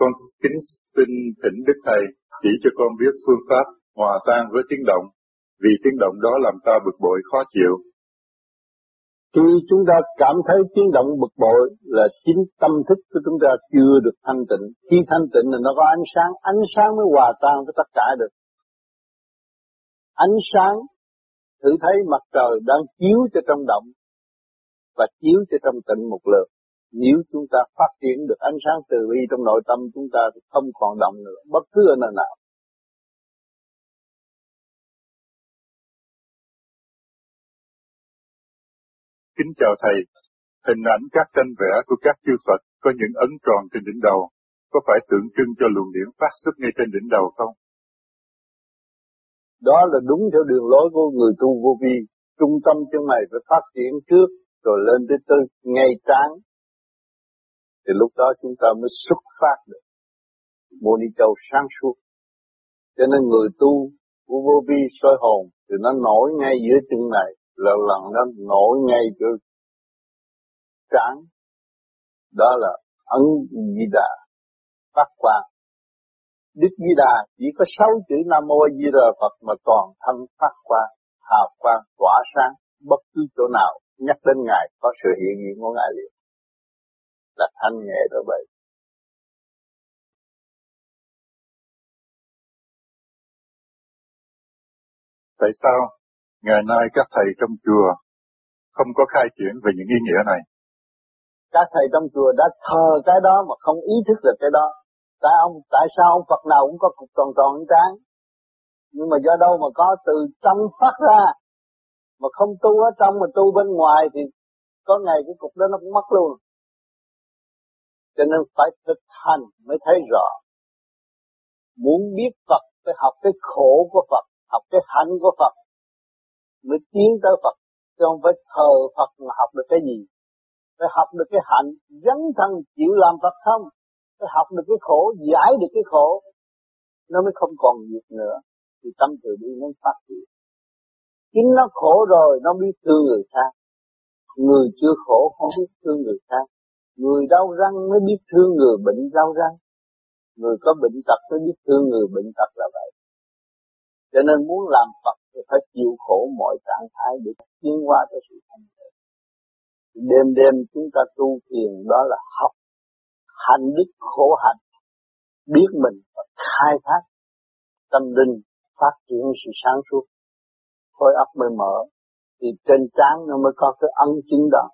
Con kính xin thỉnh Đức Thầy chỉ cho con biết phương pháp hòa tan với tiếng động, vì tiếng động đó làm ta bực bội khó chịu. Khi chúng ta cảm thấy tiếng động bực bội là chính tâm thức của chúng ta chưa được thanh tịnh. Khi thanh tịnh là nó có ánh sáng, ánh sáng mới hòa tan với tất cả được. Ánh sáng thử thấy mặt trời đang chiếu cho trong động và chiếu cho trong tịnh một lượt. Nếu chúng ta phát triển được ánh sáng từ bi trong nội tâm chúng ta thì không còn động nữa, bất cứ ở nơi nào. Kính chào Thầy, hình ảnh các tranh vẽ của các chư Phật có những ấn tròn trên đỉnh đầu, có phải tượng trưng cho luồng điển phát xuất ngay trên đỉnh đầu không? Đó là đúng theo đường lối của người tu vô vi. Trung tâm chân mày phải phát triển trước, rồi lên tới tư, ngay tráng. Thì lúc đó chúng ta mới xuất phát được. Mô Ni Châu sáng suốt. Cho nên người tu của vô vi soi hồn thì nó nổi ngay giữa chân này lần lần nó nổi ngay chỗ trán đó là ấn di đà phát quang đức di đà chỉ có sáu chữ nam mô A di đà phật mà toàn thân phát quang, hào quang, tỏa sáng, bất cứ chỗ nào nhắc đến ngài có sự hiện diện của ngài liền là thanh nhẹ rồi vậy tại sao Ngày nay các thầy trong chùa không có khai triển về những ý nghĩa này. Các thầy trong chùa đã thờ cái đó mà không ý thức được cái đó. Tại ông tại sao ông Phật nào cũng có cục tròn tròn trán? Nhưng mà do đâu mà có từ trong phát ra mà không tu ở trong mà tu bên ngoài thì có ngày cái cục đó nó cũng mất luôn. Cho nên phải thực hành mới thấy rõ. Muốn biết Phật phải học cái khổ của Phật, học cái hạnh của Phật mới tiến tới Phật. Chứ không phải thờ Phật mà học được cái gì. Phải học được cái hạnh dấn thân chịu làm Phật không? Phải học được cái khổ giải được cái khổ. Nó mới không còn nghiệp nữa. Thì tâm từ bi nó phát triển. Chính nó khổ rồi nó biết thương người khác. Người chưa khổ không biết thương người khác người đau răng mới biết thương người bệnh đau răng người có bệnh tật mới biết thương người bệnh tật là vậy cho nên muốn làm Phật thì phải chịu khổ mọi trạng thái để tiến qua cho sự thành tựu. Đêm đêm chúng ta tu thiền đó là học hành đức khổ hạnh, biết mình và khai thác tâm linh phát triển sự sáng suốt, khối óc mới mở, thì trên trán nó mới có cái ân chứng đó.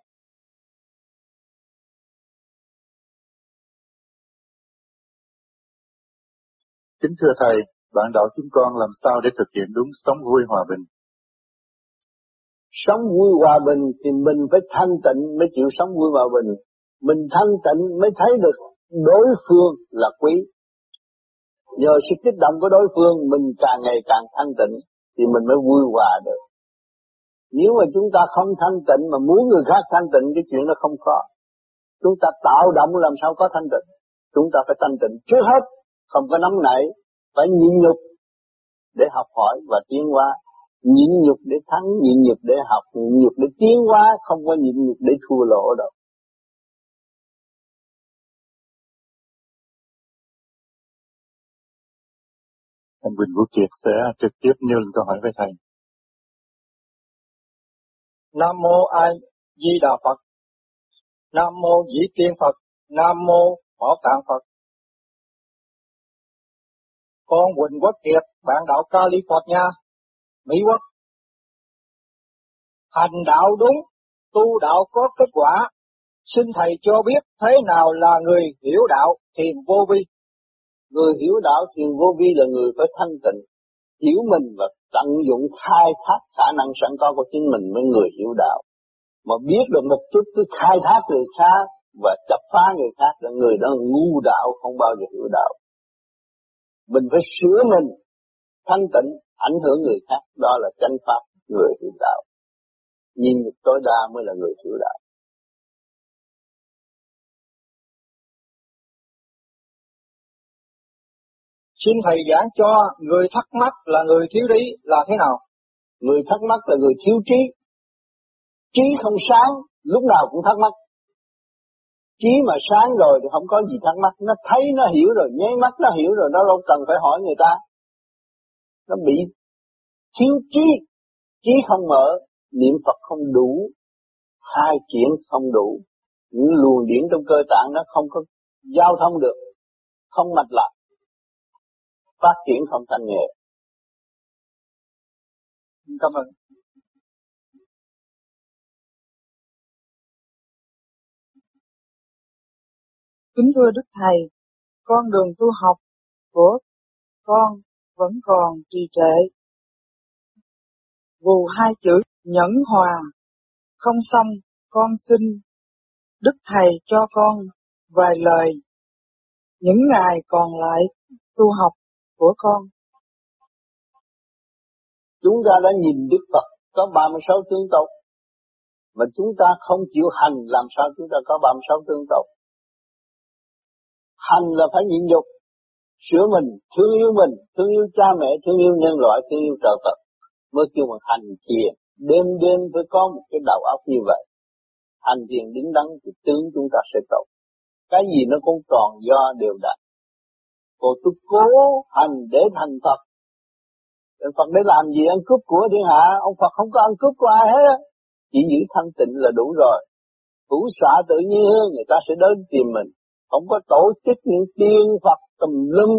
Kính thưa Thầy, bạn đạo chúng con làm sao để thực hiện đúng sống vui hòa bình? Sống vui hòa bình thì mình phải thanh tịnh mới chịu sống vui hòa bình. Mình thanh tịnh mới thấy được đối phương là quý. Nhờ sự kích động của đối phương mình càng ngày càng thanh tịnh thì mình mới vui hòa được. Nếu mà chúng ta không thanh tịnh mà muốn người khác thanh tịnh cái chuyện đó không có. Chúng ta tạo động làm sao có thanh tịnh. Chúng ta phải thanh tịnh trước hết, không có nóng nảy, phải nhịn nhục để học hỏi và tiến hóa. Nhịn nhục để thắng nhịn nhục để học nhịn nhục để tiến hóa không có nhịn nhục để thua lỗ đâu. Anh Quỳnh Vũ Kiệt sẽ trực tiếp nêu lên câu hỏi với Thầy. Nam Mô A Di Đà Phật. Nam Mô Dĩ Tiên Phật. Nam Mô Bảo Tạng Phật con Quỳnh Quốc Kiệt, bạn đạo California, Mỹ Quốc. Hành đạo đúng, tu đạo có kết quả. Xin Thầy cho biết thế nào là người hiểu đạo thiền vô vi? Người hiểu đạo thiền vô vi là người phải thanh tịnh, hiểu mình và tận dụng khai thác khả năng sẵn có của chính mình với người hiểu đạo. Mà biết được một chút cứ khai thác người khác và chập phá người khác là người đó ngu đạo không bao giờ hiểu đạo mình phải sửa mình thanh tịnh ảnh hưởng người khác đó là chánh pháp người hiểu đạo nhìn nhục tối đa mới là người hiểu đạo Xin Thầy giảng cho người thắc mắc là người thiếu trí là thế nào? Người thắc mắc là người thiếu trí. Trí không sáng, lúc nào cũng thắc mắc trí mà sáng rồi thì không có gì thắc mắc, nó thấy nó hiểu rồi, nháy mắt nó hiểu rồi, nó đâu cần phải hỏi người ta. Nó bị thiếu trí, trí không mở, niệm Phật không đủ, hai chuyển không đủ, những luồng điển trong cơ tạng nó không có giao thông được, không mạch lạc, phát triển không thành nghề Cảm ơn. Kính thưa Đức Thầy, con đường tu học của con vẫn còn trì trệ. Vù hai chữ nhẫn hòa, không xong con xin Đức Thầy cho con vài lời những ngày còn lại tu học của con. Chúng ta đã nhìn Đức Phật có 36 tướng tốt, mà chúng ta không chịu hành làm sao chúng ta có 36 tướng tốt. Hành là phải nhịn nhục, sửa mình, thương yêu mình, thương yêu cha mẹ, thương yêu nhân loại, thương yêu trời Phật mới kêu bằng hành thiền. Đêm đêm phải có một cái đầu óc như vậy. Hành thiền đứng đắn thì tướng chúng ta sẽ tốt. Cái gì nó cũng tròn do đều đặn. Còn tôi cố hành để thành Phật. Phật để làm gì ăn cướp của thiên hạ, ông Phật không có ăn cướp của ai hết. Chỉ giữ thanh tịnh là đủ rồi. Hữu xã tự nhiên người ta sẽ đến tìm mình không có tổ chức những tiên Phật tùm lum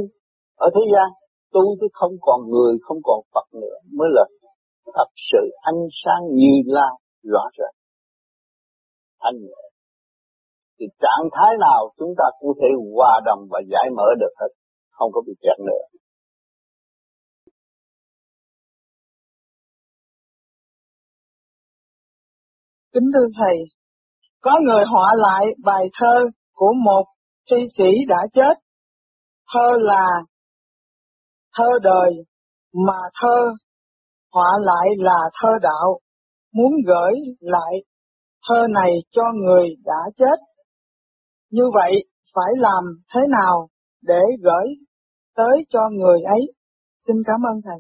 ở thế gian. Tu chứ không còn người không còn Phật nữa mới là thật sự ánh sáng như la rõ ràng. Anh thì trạng thái nào chúng ta cũng thể hòa đồng và giải mở được hết không có bị kẹt nữa. Kính thưa Thầy, có người họa lại bài thơ của một thi sĩ đã chết. Thơ là thơ đời, mà thơ họa lại là thơ đạo, muốn gửi lại thơ này cho người đã chết. Như vậy, phải làm thế nào để gửi tới cho người ấy? Xin cảm ơn Thầy.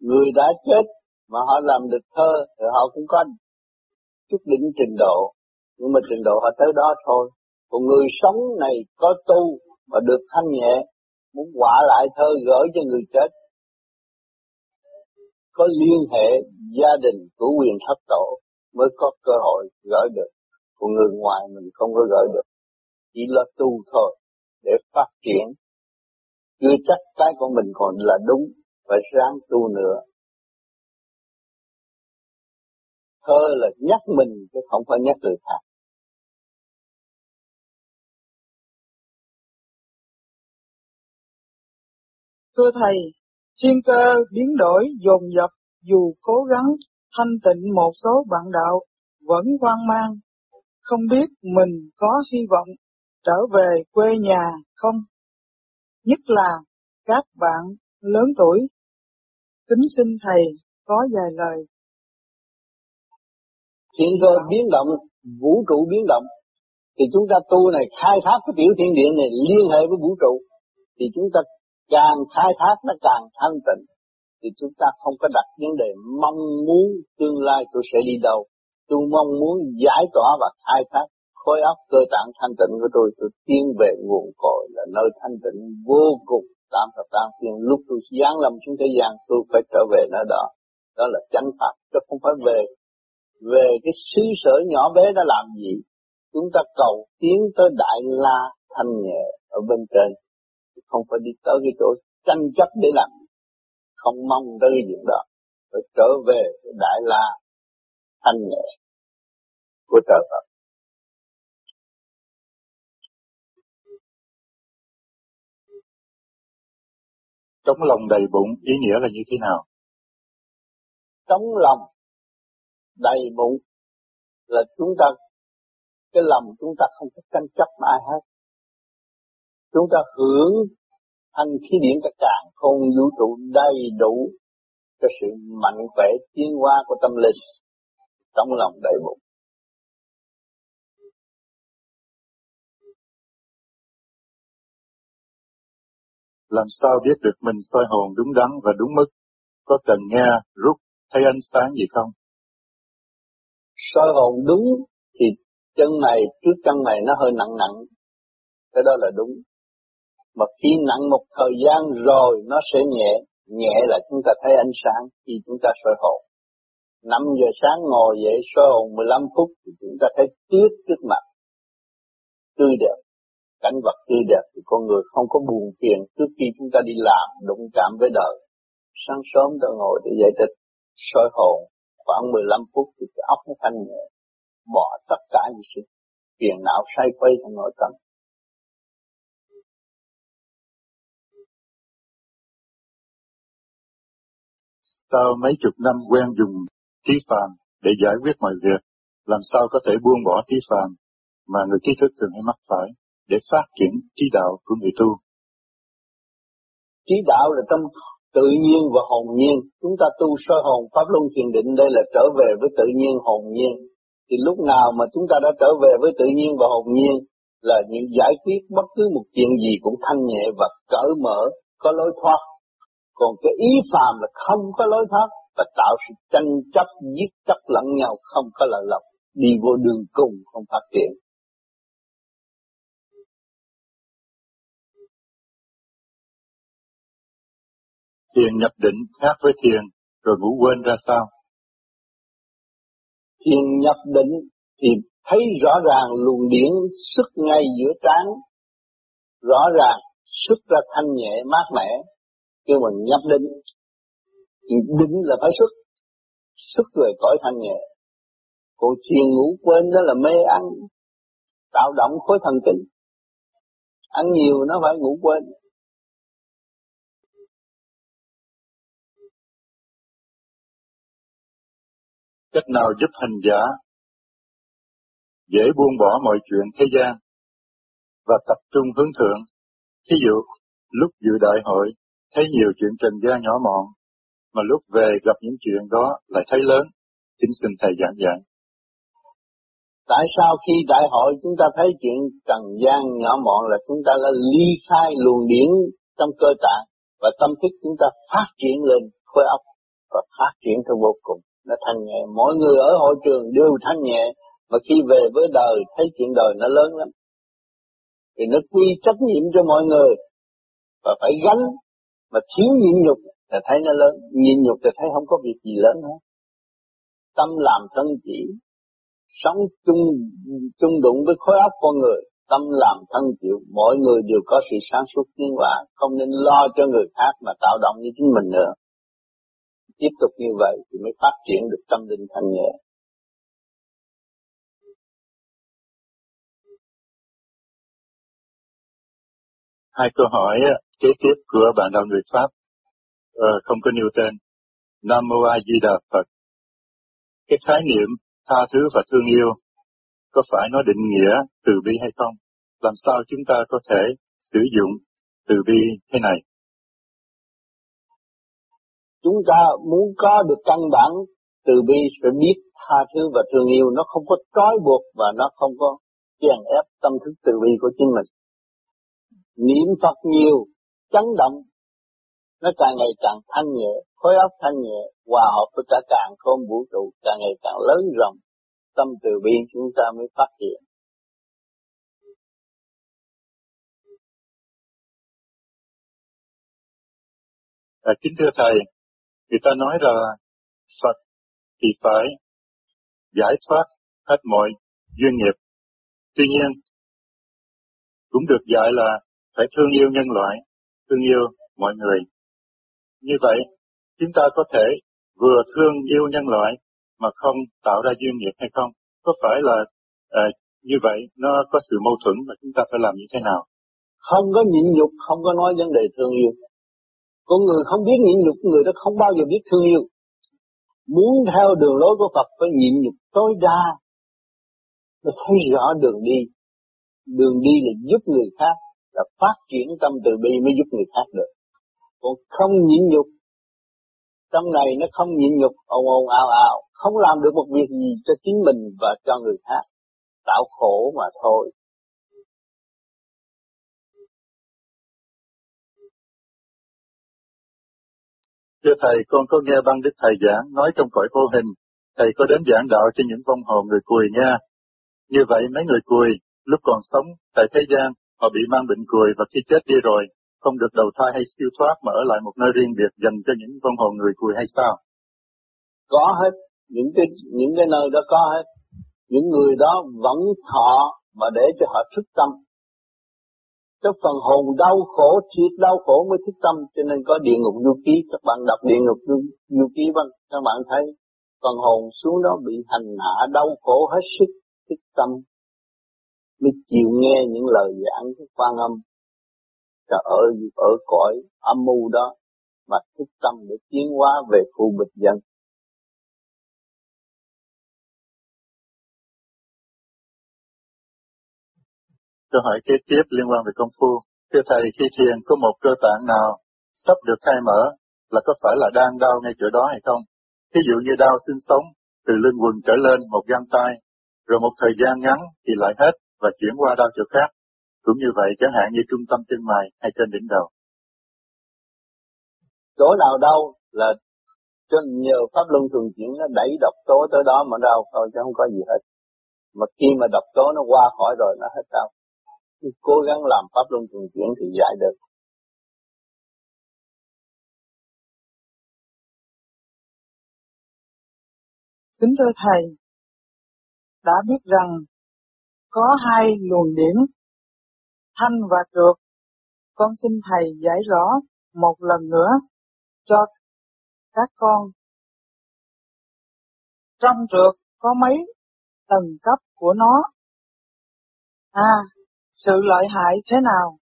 Người đã chết mà họ làm được thơ thì họ cũng có chút đỉnh trình độ nhưng mà trình độ họ tới đó thôi. Còn người sống này có tu và được thanh nhẹ, muốn quả lại thơ gửi cho người chết, có liên hệ gia đình của quyền thất tổ mới có cơ hội gửi được. Còn người ngoài mình không có gửi được. Chỉ là tu thôi để phát triển. Chưa chắc cái của mình còn là đúng, phải ráng tu nữa. Thơ là nhắc mình chứ không phải nhắc người khác. Thưa Thầy, thiên cơ biến đổi dồn dập dù cố gắng thanh tịnh một số bạn đạo vẫn hoang mang, không biết mình có hy vọng trở về quê nhà không? Nhất là các bạn lớn tuổi. Kính xin Thầy có vài lời. Thiên cơ biến động, vũ trụ biến động, thì chúng ta tu này khai thác cái tiểu thiên địa này liên hệ với vũ trụ, thì chúng ta càng khai thác nó càng thanh tịnh, thì chúng ta không có đặt vấn đề mong muốn tương lai tôi sẽ đi đâu. Tôi mong muốn giải tỏa và khai thác khối óc, cơ tạng thanh tịnh của tôi. Tôi tiến về nguồn cội là nơi thanh tịnh vô cùng. Tam thập tam thiên, lúc tôi giáng lâm xuống thế gian, tôi phải trở về nơi đó. Đó là chánh pháp, chứ không phải về về cái xứ sở nhỏ bé đã làm gì. Chúng ta cầu tiến tới đại la thanh nhẹ ở bên trên không phải đi tới cái chỗ tranh chấp để làm. Không mong tới cái chuyện đó. Phải trở về đại la thanh nhẹ của trời Phật. Trống lòng đầy bụng ý nghĩa là như thế nào? Trống lòng đầy bụng là chúng ta cái lòng chúng ta không có tranh chấp ai hết chúng ta hưởng thanh khí điển cả càng không vũ trụ đầy đủ cho sự mạnh khỏe tiến hóa của tâm linh trong lòng đầy bụng. Làm sao biết được mình soi hồn đúng đắn và đúng mức? Có cần nghe, rút, thấy ánh sáng gì không? Soi hồn đúng thì chân mày trước chân mày nó hơi nặng nặng cái đó là đúng mà khi nặng một thời gian rồi, nó sẽ nhẹ nhẹ là chúng ta thấy ánh sáng khi chúng ta soi hồn. 5 giờ sáng ngồi dậy soi hồn 15 phút thì chúng ta thấy tuyết trước mặt. Tươi đẹp. Cảnh vật tươi đẹp thì con người không có buồn phiền trước khi chúng ta đi làm, đụng chạm với đời. Sáng sớm ta ngồi để giải thích, soi hồn khoảng 15 phút thì cái óc nó thanh nhẹ, bỏ tất cả những sự phiền não say quay trong nội tâm. Sau mấy chục năm quen dùng trí phàm để giải quyết mọi việc, làm sao có thể buông bỏ trí phàm mà người trí thức thường hay mắc phải để phát triển trí đạo của người tu. Trí đạo là trong tự nhiên và hồn nhiên. Chúng ta tu soi hồn pháp luân thiền định đây là trở về với tự nhiên hồn nhiên. Thì lúc nào mà chúng ta đã trở về với tự nhiên và hồn nhiên là những giải quyết bất cứ một chuyện gì cũng thanh nhẹ và cởi mở, có lối thoát. Còn cái ý phàm là không có lối thoát và tạo sự tranh chấp, giết chấp lẫn nhau không có lợi lộc, đi vô đường cùng không phát triển. Thiền nhập định khác với thiền, rồi ngủ quên ra sao? Thiền nhập định thì thấy rõ ràng luồng điển xuất ngay giữa trán, rõ ràng xuất ra thanh nhẹ mát mẻ, nhưng mà nhập định. Thì định là phải xuất, xuất rồi cõi thanh nhẹ. Còn thiền ngủ quên đó là mê ăn, tạo động khối thần kinh. Ăn nhiều nó phải ngủ quên, cách nào giúp hành giả dễ buông bỏ mọi chuyện thế gian và tập trung hướng thượng. Thí dụ, lúc dự đại hội, thấy nhiều chuyện trần gian nhỏ mọn, mà lúc về gặp những chuyện đó lại thấy lớn, kính xin Thầy giảng dạy. Tại sao khi đại hội chúng ta thấy chuyện trần gian nhỏ mọn là chúng ta đã ly khai luồng điển trong cơ tạng và tâm thức chúng ta phát triển lên khối óc và phát triển theo vô cùng. Nó thanh nhẹ. Mỗi người ở hội trường đều thanh nhẹ mà khi về với đời thấy chuyện đời nó lớn lắm. Thì nó quy trách nhiệm cho mọi người và phải gánh mà thiếu nhịn nhục là thấy nó lớn, nhịn nhục là thấy không có việc gì lớn hết tâm làm thân chỉ, sống chung chung đụng với khối óc con người, tâm làm thân chịu, mọi người đều có sự sáng suốt tiến hóa, không nên lo cho người khác mà tạo động như chính mình nữa tiếp tục như vậy thì mới phát triển được tâm linh thanh nhẹ. Hai câu hỏi kế tiếp của bạn đạo người Pháp ờ, không có nêu tên. Nam Mô A Di Đà Phật. Cái khái niệm tha thứ và thương yêu có phải nó định nghĩa từ bi hay không? Làm sao chúng ta có thể sử dụng từ bi thế này? Chúng ta muốn có được căn bản từ bi phải biết tha thứ và thương yêu nó không có trói buộc và nó không có chèn ép tâm thức từ bi của chính mình. Niệm Phật nhiều, chấn động, nó càng ngày càng thanh nhẹ, khối óc thanh nhẹ, hòa hợp với cả càng không vũ trụ, càng ngày càng lớn rộng, tâm từ bi chúng ta mới phát triển. À, kính thưa Thầy, Người ta nói là Phật thì phải giải thoát hết mọi duyên nghiệp. Tuy nhiên, cũng được dạy là phải thương yêu nhân loại, thương yêu mọi người. Như vậy, chúng ta có thể vừa thương yêu nhân loại mà không tạo ra duyên nghiệp hay không? Có phải là uh, như vậy nó có sự mâu thuẫn mà chúng ta phải làm như thế nào? Không có nhịn nhục, không có nói vấn đề thương yêu. Con người không biết nhịn nhục, người đó không bao giờ biết thương yêu. Muốn theo đường lối của Phật phải nhịn nhục tối đa. Nó thấy rõ đường đi. Đường đi là giúp người khác, là phát triển tâm từ bi mới giúp người khác được. Còn không nhịn nhục, trong này nó không nhịn nhục, ồn ồn ào ào, không làm được một việc gì cho chính mình và cho người khác. Tạo khổ mà thôi. Thưa Thầy, con có nghe băng Đức Thầy giảng, nói trong cõi vô hình, Thầy có đến giảng đạo cho những vong hồn người cùi nha. Như vậy mấy người cùi, lúc còn sống tại thế gian, họ bị mang bệnh cười và khi chết đi rồi, không được đầu thai hay siêu thoát mà ở lại một nơi riêng biệt dành cho những con hồn người cùi hay sao? Có hết, những cái những cái nơi đó có hết. Những người đó vẫn thọ mà để cho họ thức tâm. Cái phần hồn đau khổ, thiệt đau khổ mới thức tâm, cho nên có địa ngục du ký, các bạn đọc địa ngục du, du ký văn, các bạn thấy phần hồn xuống đó bị hành hạ đau khổ hết sức thức tâm mới chịu nghe những lời giảng của quan âm là ở ở cõi âm mưu đó mà thức tâm để tiến hóa về khu bịch dân Câu hỏi kế tiếp liên quan về công phu. Thưa Thầy, khi thiền có một cơ tạng nào sắp được khai mở là có phải là đang đau ngay chỗ đó hay không? Ví dụ như đau sinh sống, từ lưng quần trở lên một găng tay, rồi một thời gian ngắn thì lại hết và chuyển qua đau chỗ khác. Cũng như vậy chẳng hạn như trung tâm chân mày hay trên đỉnh đầu. Chỗ nào đau là cho nhờ pháp luân thường chuyển nó đẩy độc tố tới đó mà đau thôi chứ không có gì hết. Mà khi mà độc tố nó qua khỏi rồi nó hết đau cố gắng làm pháp luân thường chuyển thì giải được. Kính thưa Thầy, đã biết rằng có hai luồng điển, thanh và trượt. Con xin Thầy giải rõ một lần nữa cho các con. Trong trượt có mấy tầng cấp của nó? A. Sự lợi hại thế nào?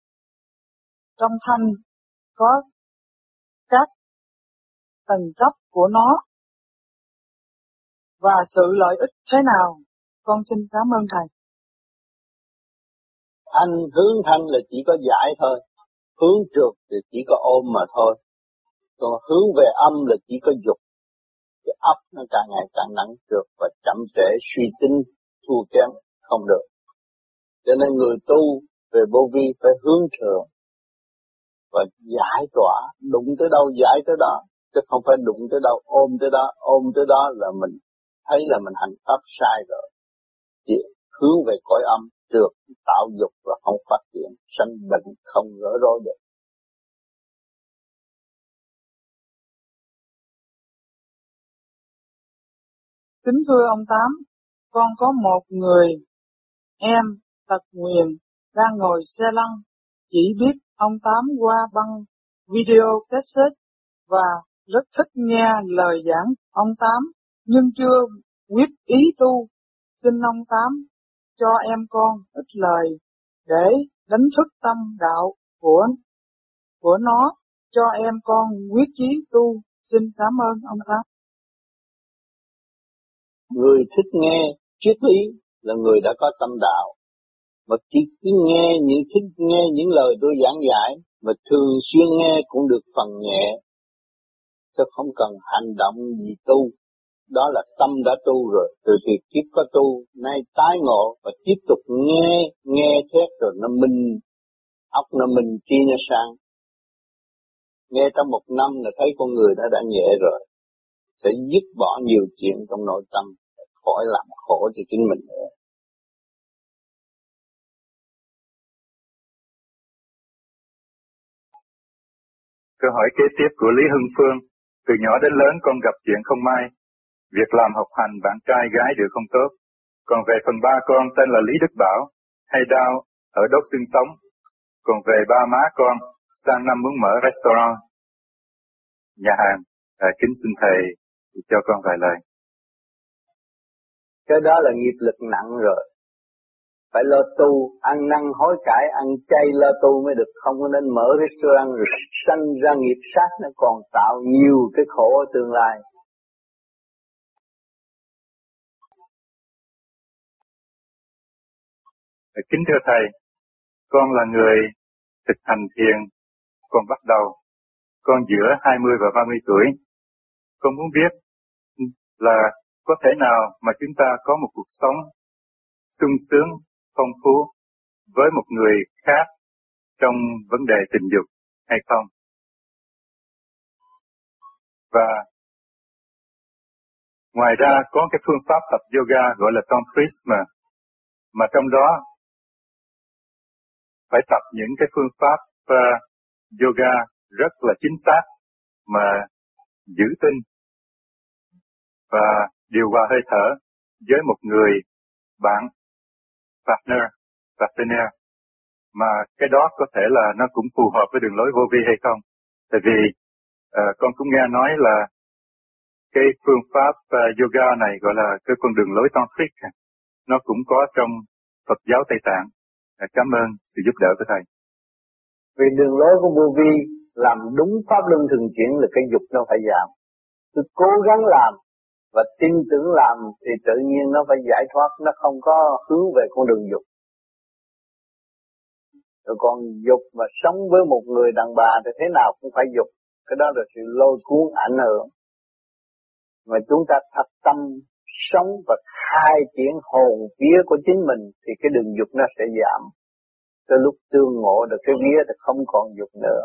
Trong thanh có các tầng cấp của nó và sự lợi ích thế nào? Con xin cảm ơn Thầy. Anh hướng thanh là chỉ có giải thôi, hướng trượt thì chỉ có ôm mà thôi. Còn hướng về âm là chỉ có dục. Cái ấp nó càng ngày càng nặng trượt và chậm trễ suy tính thua kém không được. Cho nên người tu về vô vi phải hướng thượng và giải tỏa, đụng tới đâu giải tới đó, chứ không phải đụng tới đâu ôm tới đó, ôm tới đó là mình thấy là mình hành pháp sai rồi. Chỉ hướng về cõi âm được tạo dục và không phát triển, sanh bệnh không rỡ rối được. Kính thưa ông Tám, con có một người em tật nguyền đang ngồi xe lăn, chỉ biết ông Tám qua băng video cassette và rất thích nghe lời giảng ông Tám, nhưng chưa quyết ý tu. Xin ông Tám cho em con ít lời để đánh thức tâm đạo của của nó, cho em con quyết chí tu. Xin cảm ơn ông Tám. Người thích nghe triết lý là người đã có tâm đạo mà chỉ cứ nghe những, thích nghe những lời tôi giảng giải mà thường xuyên nghe cũng được phần nhẹ chứ không cần hành động gì tu đó là tâm đã tu rồi từ từ kiếp có tu, nay tái ngộ và tiếp tục nghe nghe thét rồi nó minh, óc nó minh chi nó sang nghe trong một năm là thấy con người đã đã nhẹ rồi sẽ dứt bỏ nhiều chuyện trong nội tâm khỏi làm khổ cho chính mình nữa Câu hỏi kế tiếp của Lý Hưng Phương. Từ nhỏ đến lớn con gặp chuyện không may. Việc làm học hành bạn trai gái đều không tốt. Còn về phần ba con tên là Lý Đức Bảo, hay đau, ở đốt xương sống. Còn về ba má con, sang năm muốn mở restaurant, nhà hàng, à, kính xin thầy cho con vài lời. Cái đó là nghiệp lực nặng rồi phải lo tu ăn năn hối cải ăn chay lo tu mới được không có nên mở restaurant rồi sanh ra nghiệp sát nó còn tạo nhiều cái khổ ở tương lai Kính thưa Thầy, con là người thực hành thiền, con bắt đầu, con giữa 20 và 30 tuổi. Con muốn biết là có thể nào mà chúng ta có một cuộc sống sung sướng phong phú với một người khác trong vấn đề tình dục hay không. Và ngoài ra có cái phương pháp tập yoga gọi là Tantrisma mà trong đó phải tập những cái phương pháp uh, yoga rất là chính xác mà giữ tinh. Và điều hòa hơi thở với một người bạn partner partner mà cái đó có thể là nó cũng phù hợp với đường lối vô vi hay không? Tại vì uh, con cũng nghe nói là cái phương pháp uh, yoga này gọi là cái con đường lối tantric nó cũng có trong Phật giáo Tây Tạng. Dạ, cảm ơn sự giúp đỡ của thầy. Vì đường lối của vô vi làm đúng pháp luân thường chuyển là cái dục nó phải giảm. Tôi cố gắng làm và tin tưởng làm thì tự nhiên nó phải giải thoát, nó không có hướng về con đường dục. Rồi còn dục mà sống với một người đàn bà thì thế nào cũng phải dục. Cái đó là sự lôi cuốn ảnh hưởng. Mà chúng ta thật tâm sống và khai triển hồn vía của chính mình thì cái đường dục nó sẽ giảm tới lúc tương ngộ được cái vía thì không còn dục nữa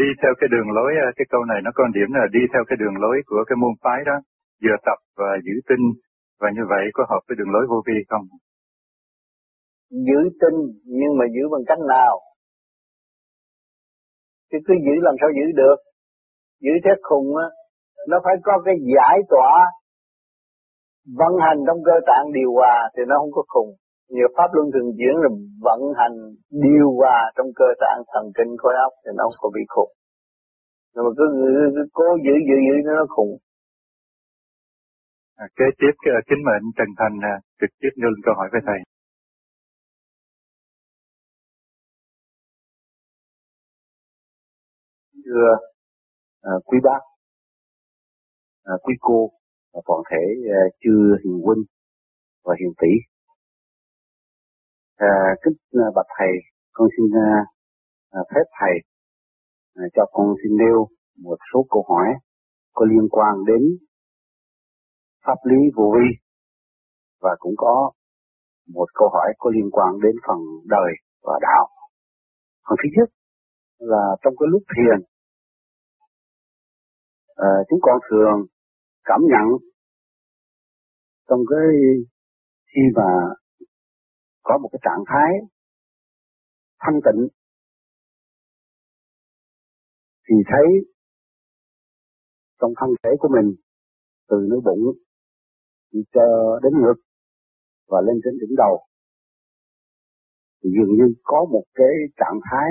đi theo cái đường lối à, cái câu này nó có điểm là đi theo cái đường lối của cái môn phái đó vừa tập và giữ tinh và như vậy có hợp với đường lối vô vi không? Giữ tinh nhưng mà giữ bằng cách nào? Chứ cứ giữ làm sao giữ được? Giữ thế khùng á, nó phải có cái giải tỏa vận hành trong cơ tạng điều hòa thì nó không có khùng. Nhiều pháp luân thường chuyển là vận hành điều hòa trong cơ tạng thần kinh khối óc thì nó không có bị khùng. Nhưng mà cứ, cứ, cứ cố giữ giữ giữ nó khùng. À, kế tiếp à, kính mệnh Trần Thành à, trực tiếp nêu lên câu hỏi với thầy. Thưa à, quý bác, à, quý cô và toàn thể à, chư hiền huynh và hiền tỷ. À, kính à, bạch thầy, con xin à, à, phép thầy à, cho con xin nêu một số câu hỏi có liên quan đến pháp lý vô vi và cũng có một câu hỏi có liên quan đến phần đời và đạo. Phần thứ nhất là trong cái lúc thiền, à, chúng con thường cảm nhận trong cái khi mà có một cái trạng thái thanh tịnh thì thấy trong thân thể của mình từ nơi bụng đi cho đến ngực và lên đến đỉnh đầu. Thì dường như có một cái trạng thái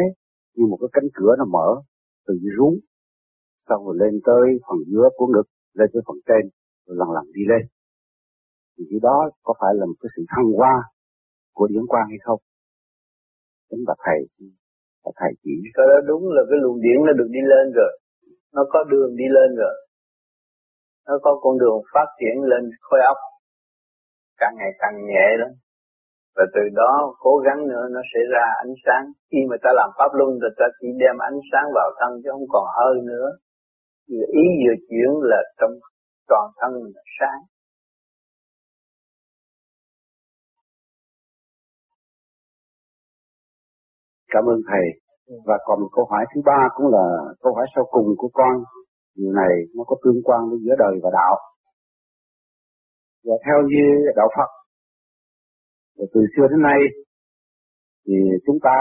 như một cái cánh cửa nó mở từ dưới xuống xong rồi lên tới phần giữa của ngực, lên tới phần trên, rồi lần lần đi lên. Thì cái đó có phải là một cái sự thăng hoa của điển quang hay không? Chính bà thầy bà thầy chỉ. Cái đó đúng là cái luồng điển nó được đi lên rồi. Nó có đường đi lên rồi. Nó có con đường phát triển lên khối óc. Càng ngày càng nhẹ lắm. Và từ đó cố gắng nữa nó sẽ ra ánh sáng. Khi mà ta làm pháp luân thì ta chỉ đem ánh sáng vào thân chứ không còn hơi nữa ý vừa chuyển là trong toàn thân mình là sáng. Cảm ơn thầy. Và còn câu hỏi thứ ba cũng là câu hỏi sau cùng của con. Điều này nó có tương quan với giữa đời và đạo. Và theo như đạo Phật và từ xưa đến nay thì chúng ta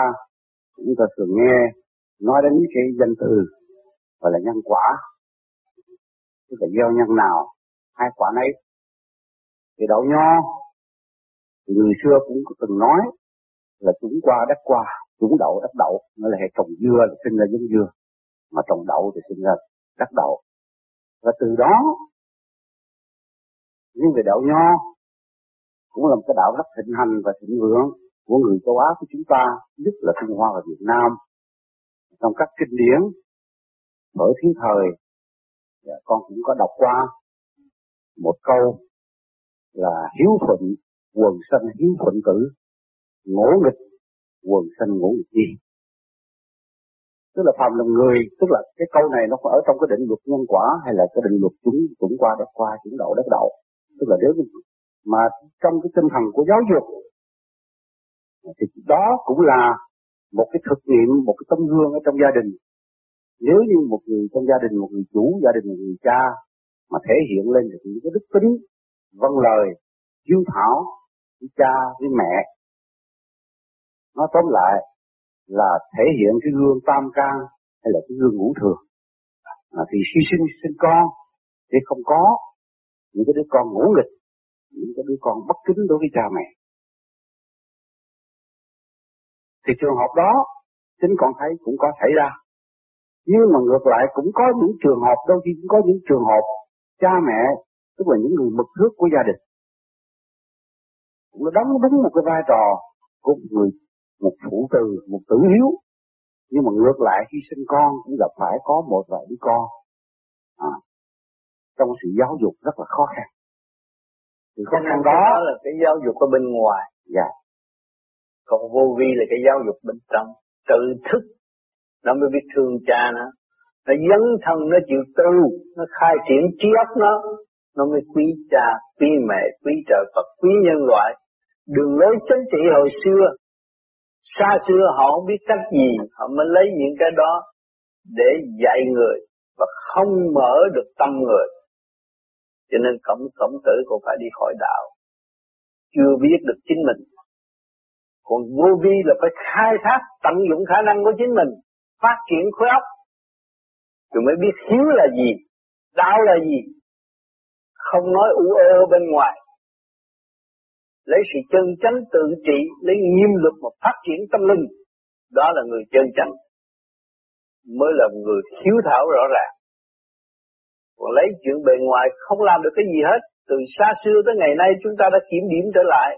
chúng ta thường nghe nói đến cái danh từ gọi là nhân quả tức là gieo nhân nào hai quả nấy. Thì đậu nho thì người xưa cũng từng nói là chúng qua đất qua chúng đậu đất đậu. Nó là hệ trồng dưa là sinh ra giống dưa mà trồng đậu thì sinh ra đất đậu. Và từ đó riêng về đạo nho cũng là một cái đạo rất thịnh hành và thịnh vượng của người châu Á của chúng ta, nhất là Trung Hoa và Việt Nam. Trong các kinh điển bởi thiên thời, Dạ, con cũng có đọc qua một câu là hiếu thuận quần sanh hiếu thuận tử, ngỗ nghịch quần sanh ngỗ nghịch gì. Tức là phàm là người, tức là cái câu này nó ở trong cái định luật nhân quả hay là cái định luật chúng cũng qua đất qua chuyển đậu đất đậu tức là nếu mà trong cái tinh thần của giáo dục thì đó cũng là một cái thực nghiệm một cái tấm gương ở trong gia đình nếu như một người trong gia đình một người chủ gia đình một người cha mà thể hiện lên được những cái đức tính vâng lời hiếu thảo với cha với mẹ nó tóm lại là thể hiện cái gương tam can hay là cái gương ngũ thường. À, thì khi sinh sinh con thì không có những cái đứa con ngủ nghịch những cái đứa con bất kính đối với cha mẹ. Thì trường hợp đó chính con thấy cũng có xảy ra nhưng mà ngược lại cũng có những trường hợp đôi khi cũng có những trường hợp cha mẹ tức là những người mực nước của gia đình cũng đóng đúng một cái vai trò của một người một phụ từ một tử hiếu. Nhưng mà ngược lại khi sinh con cũng gặp phải có một vài đứa con à, trong sự giáo dục rất là khó khăn. Thì khó khăn đó là cái giáo dục ở bên ngoài. Dạ. Còn vô vi là cái giáo dục bên trong. Tự thức nó mới biết thương cha nó. Nó dấn thân, nó chịu tu nó khai triển trí óc nó. Nó mới quý cha, quý mẹ, quý trời Phật, quý nhân loại. Đường lối chính trị hồi xưa, xa xưa họ không biết cách gì. Họ mới lấy những cái đó để dạy người và không mở được tâm người. Cho nên cổng cổng tử còn phải đi khỏi đạo. Chưa biết được chính mình. Còn vô vi là phải khai thác, tận dụng khả năng của chính mình phát triển khối óc. Rồi mới biết hiếu là gì, đạo là gì. Không nói u ơ bên ngoài. Lấy sự chân chánh tự trị, lấy nghiêm luật mà phát triển tâm linh. Đó là người chân chánh. Mới là người hiếu thảo rõ ràng. Còn lấy chuyện bề ngoài không làm được cái gì hết. Từ xa xưa tới ngày nay chúng ta đã kiểm điểm trở lại.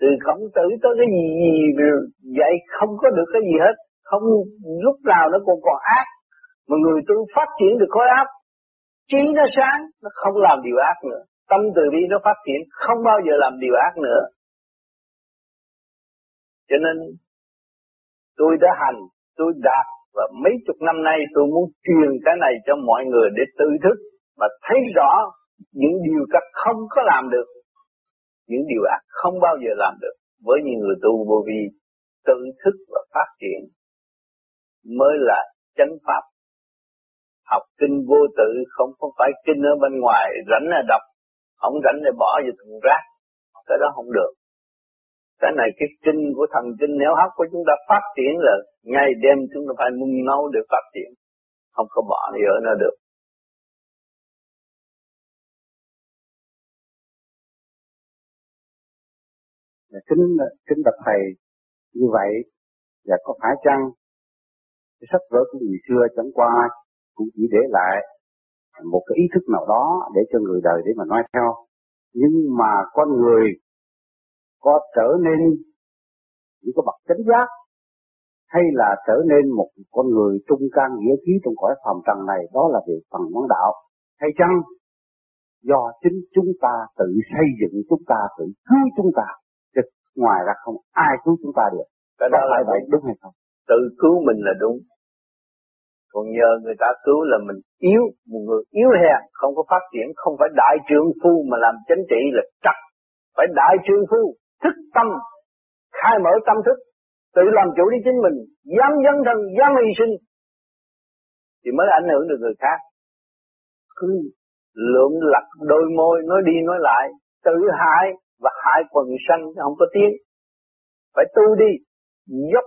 Từ khổng tử tới cái gì gì vậy không có được cái gì hết không lúc nào nó còn còn ác. Mà người tu phát triển được khối áp trí nó sáng, nó không làm điều ác nữa. Tâm từ bi nó phát triển, không bao giờ làm điều ác nữa. Cho nên, tôi đã hành, tôi đạt, và mấy chục năm nay tôi muốn truyền cái này cho mọi người để tự thức và thấy rõ những điều các không có làm được, những điều ác không bao giờ làm được. Với những người tu vô vi, tự thức và phát triển mới là chánh pháp. Học kinh vô tự không có phải kinh ở bên ngoài, rảnh là đọc, không rảnh thì bỏ vô thùng rác. Cái đó không được. Cái này cái kinh của thần kinh, nếu hấp của chúng ta phát triển là ngày đêm chúng ta phải nung nấu để phát triển. Không có bỏ đi ở nó được. Kính kính bạch thầy, như vậy và có phải chăng cái sách vở của người xưa chẳng qua cũng chỉ để lại một cái ý thức nào đó để cho người đời để mà nói theo. Nhưng mà con người có trở nên những cái bậc chánh giác hay là trở nên một con người trung can nghĩa khí trong cõi phàm trần này đó là về phần món đạo. Hay chăng do chính chúng ta tự xây dựng chúng ta tự cứu chúng ta chứ ngoài ra không ai cứu chúng ta được? Cái đó là vậy đúng hay không? tự cứu mình là đúng còn nhờ người ta cứu là mình yếu, một người yếu hèn không có phát triển, không phải đại trượng phu mà làm chính trị là chắc phải đại trượng phu, thức tâm, khai mở tâm thức, tự làm chủ đi chính mình, dám dấn thân, dám hy sinh, thì mới ảnh hưởng được người khác. Cứ lượm lặt đôi môi, nói đi nói lại, tự hại và hại quần sanh không có tiếng. Phải tu đi, dốc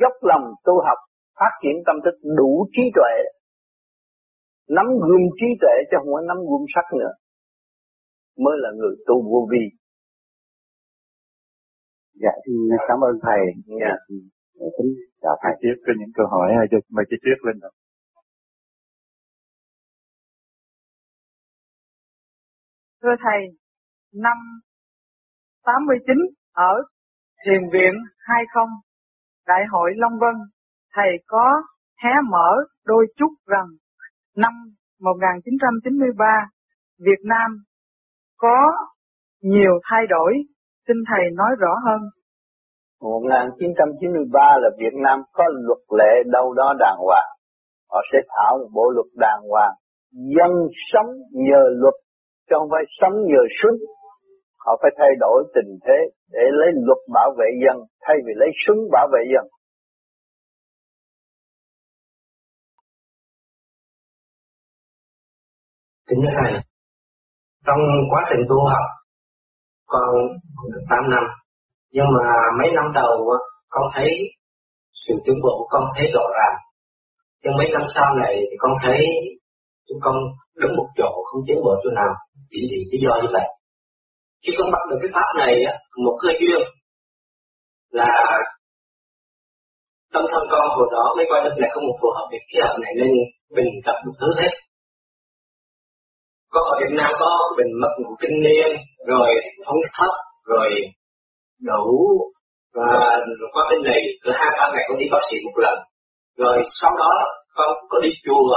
dốc lòng tu học phát triển tâm thức đủ trí tuệ nắm gươm trí tuệ chứ không phải nắm gươm sắc nữa mới là người tu vô vi. Dạ cảm ơn thầy. Dạ. Kính chào thầy. Tiếp có những câu hỏi cho mời chị Tuyết lên rồi Thưa Thầy, năm 89 ở Thiền viện 20, Đại hội Long Vân, Thầy có hé mở đôi chút rằng năm 1993, Việt Nam có nhiều thay đổi, xin Thầy nói rõ hơn. 1993 là Việt Nam có luật lệ đâu đó đàng hoàng. Họ sẽ thảo một bộ luật đàng hoàng. Dân sống nhờ luật, chứ không phải sống nhờ súng. Họ phải thay đổi tình thế để lấy luật bảo vệ dân, thay vì lấy súng bảo vệ dân. Kính thưa Thầy, trong quá trình tu học, con được 8 năm, nhưng mà mấy năm đầu con thấy sự tiến bộ con thấy rõ ràng. Nhưng mấy năm sau này thì con thấy chúng con đứng một chỗ không tiến bộ chỗ nào, chỉ vì lý do như vậy. Khi con bắt được cái pháp này, một cơ duyên là tâm thân con hồi đó mới coi đất này không một phù hợp với khí hợp này nên mình gặp một thứ hết có ở Việt Nam có bình mật ngủ kinh niên, rồi phóng thấp, rồi đủ, và qua bên này cứ hai ba ngày con đi bác sĩ một lần. Rồi sau đó con có đi chùa.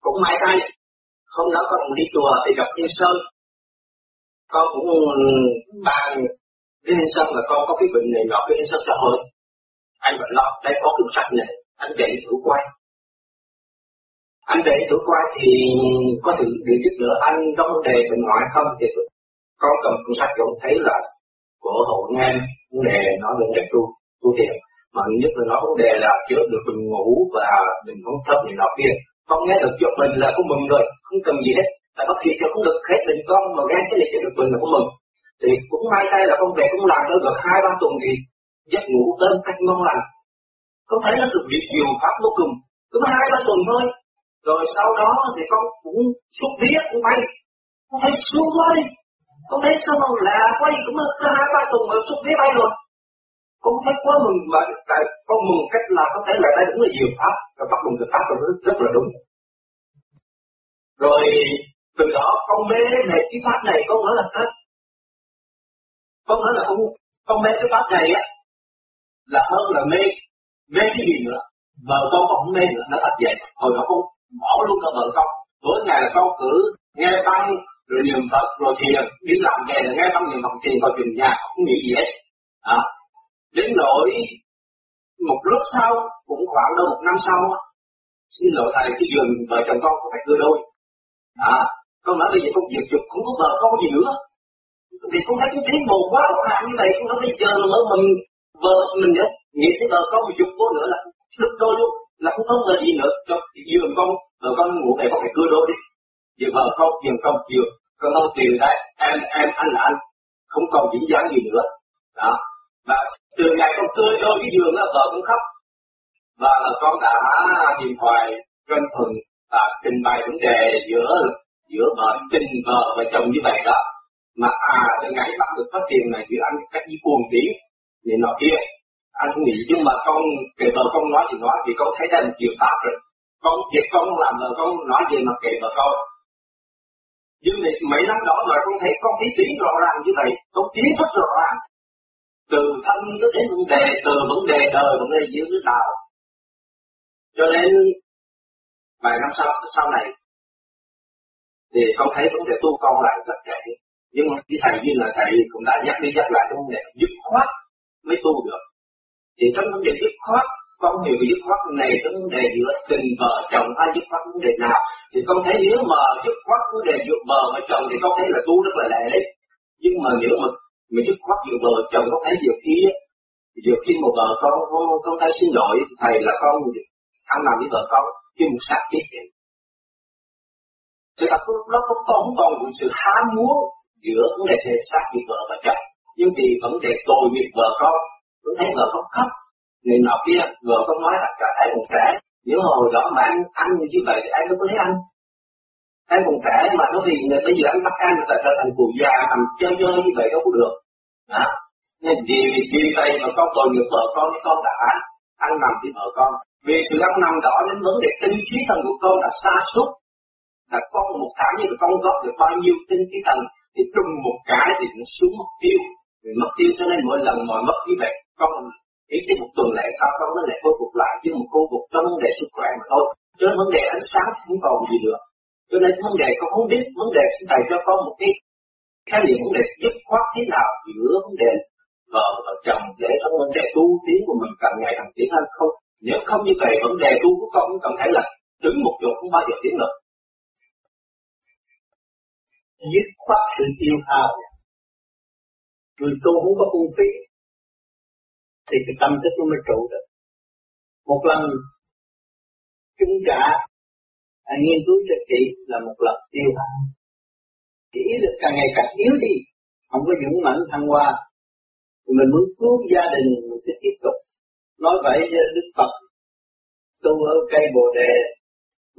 Cũng may thay, hôm đó con đi chùa thì gặp thiên Sơn. Con cũng bàn thiên Sơn là con có cái bệnh này nọ với thiên Sơn cho hơi anh vẫn lo đây có cái sách này, anh để thử quay anh để tuổi qua thì có thể được giúp đỡ anh trong vấn đề bệnh ngoại không? Thì con cầm cuốn sách cũng thấy là của hộ nghe vấn đề nó về đề tu tu thiền. Mà nhất là nó vấn đề là chữa được bệnh ngủ và bệnh không thấp này nọ kia. Con nghe được cho mình là cũng mừng rồi, không cần gì hết. Là bác sĩ cho cũng được hết bệnh con, mà nghe cái này chữa được mình là cũng mừng. Thì cũng may tay là con về cũng làm được được hai, ba tuần thì giấc ngủ đến cách ngon lành. Con thấy nó được việc nhiều pháp vô cùng. Cứ hai, ba tuần thôi rồi sau đó thì con cũng xuất biết cũng bay con thấy xuống đi, con thấy sao mà lạ quay cũng có hai ba tuần mà xuất biết bay rồi. Con thấy quá mừng mà tại con mừng cách là có thể là đây đúng là nhiều pháp và bắt đầu được pháp rồi rất, rất là đúng. Rồi từ đó con mê này cái pháp này con nói là hết. Con nói là con con mê cái pháp này á là hơn là mê mê cái gì nữa. Mà con còn không mê nữa nó thật vậy. Hồi đó con bỏ luôn cả vợ con tối ngày là con cử nghe băng rồi niệm phật rồi thiền. Đi làm về là nghe băng niệm phật thiền vào trường nhà không nghĩ gì hết. À, đến nỗi một lúc sau cũng khoảng đâu một năm sau xin lỗi thầy cái giường vợ chồng con có phải cưa đôi. À con nói bây giờ con việc chụp không có vợ con gì nữa. Thì con thấy cái tiến bộ quá rõ ràng như vậy con nói bây giờ mà mình vợ mình nữa. Nghĩ tới vợ con một chục cô nữa là lúc đôi luôn là không không là gì nữa. Cho giường con rồi con ngủ này có phải cưa đôi đi. Giường vợ không giường con giường con không tiền đấy em em, anh là anh. Không còn dính dáng gì nữa. Đó. Và từ ngày con cưa đôi cái giường đó, vợ cũng khóc. Và là con đã điện thoại trên thuận và trình bày vấn đề giữa giữa vợ, tình vợ và chồng như vậy đó. Mà à từ ngày bắt được phát tiền này thì anh cách đi cuồng tiếng này nọ kia anh nghĩ, nhưng mà con, kể vợ con nói thì nói thì con thấy đây là nhiều pháp rồi. Con việc con làm là con nói gì mà kể vợ con. Nhưng mà mấy năm đó mà con thấy con thấy tiếng rõ ràng như vậy, con tiến rất rõ ràng. Từ thân cho đến vấn đề, từ vấn đề đời, vấn đề dưới nước nào cho nên, vài năm sau sau này, thì con thấy vấn đề tu con lại rất trẻ nhưng mà cái thầy như là thầy cũng đã nhắc đi nhắc lại cái vấn đề, dứt khoát mới tu được thì trong vấn đề dứt khoát con hiểu dứt khoát này trong vấn đề giữa tình vợ chồng hay dứt khoát vấn đề nào. Thì con thấy nếu mà dứt khoát vấn đề giữa vợ và chồng thì con thấy là tu rất là lẹ đấy. Nhưng mà nếu mà mình dứt khoát giữa vợ chồng có thấy nhiều khi nhiều khi một vợ con con, con thấy xin lỗi thầy là con ăn làm với vợ con chứ một sát chết vậy thì thật đó không còn không còn sự ham muốn giữa vấn đề thể xác giữa vợ và chồng. Nhưng thì vấn đề tội nghiệp vợ con tôi thấy người khóc khóc. Người nọ kia người không nói là cả thấy còn trẻ nếu hồi đó mà anh ăn như vậy thì ai đâu có thấy anh anh còn trẻ mà nó vì bây giờ anh bắt anh là trở thành cụ già làm chơi chơi như vậy đâu có được. Đó nên vì vì vậy mà con tội nghiệp vợ con con đã ăn nằm với vợ con. Vì sự ăn nằm đó đến vấn đề tinh khí thần của con là xa suốt. Là con một tháng như con góp được bao nhiêu tinh khí thần thì trùng một cái thì nó xuống mất tiêu. Rồi mất tiêu cho nên mỗi lần mọi mất như vậy con ít cái một tuần lễ sau con nó lại khôi phục lại, chứ một khôi phục trong vấn đề sức khỏe mà thôi. Cho nên vấn đề ánh sáng không còn gì nữa. Cho nên vấn đề con không biết, vấn đề sẽ thầy cho con một cái khái niệm vấn đề dứt khoát thế nào giữa vấn đề vợ và chồng để trong vấn đề tu tiến của mình càng ngày càng tiến hơn không? Nếu không như vậy, vấn đề tu của con cũng cần phải là đứng một chỗ, không bao giờ tiến được dứt khoát sự tiêu hao. Người tu không có phung phí thì cái tâm thức nó mới trụ được. Một lần chúng trả anh nghiên cứu cho kỹ là một lần tiêu hao chỉ lực càng ngày càng yếu đi, không có dũng mãnh thăng hoa. Mình muốn cứu gia đình, mình sẽ tiếp tục. Nói vậy với đức phật, tu ở cây bồ đề,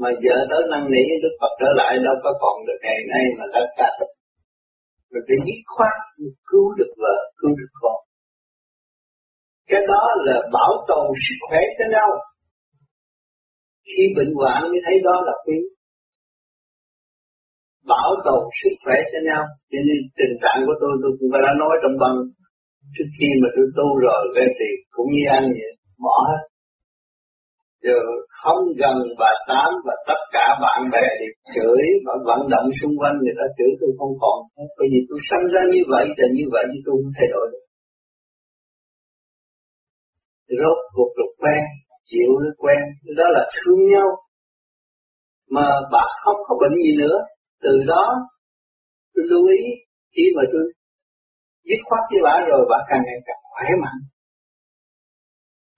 mà vợ tới năn nỉ, đức phật trở lại đâu có còn được ngày nay mà đã cả mình phải dứt khoát cứu được vợ, cứu được con cái đó là bảo tồn sức khỏe cho nhau. Khi bệnh hoạn mới thấy đó là quý bảo tồn sức khỏe cho nhau. Cho nên tình trạng của tôi tôi cũng đã nói trong băng. Trước khi mà tôi tu rồi về thì cũng như anh vậy, bỏ hết. Giờ không gần bà tám và tất cả bạn bè thì chửi và vận động xung quanh người ta chửi tôi không còn. Bởi vì tôi sinh ra như vậy là như vậy thì tôi không thay đổi được rốt cuộc được quen, chịu nó quen. Đó là thương nhau. Mà bà không có bệnh gì nữa. Từ đó, tôi lưu ý, khi mà tôi dứt khoát với bà rồi, bà càng ngày càng khỏe mạnh.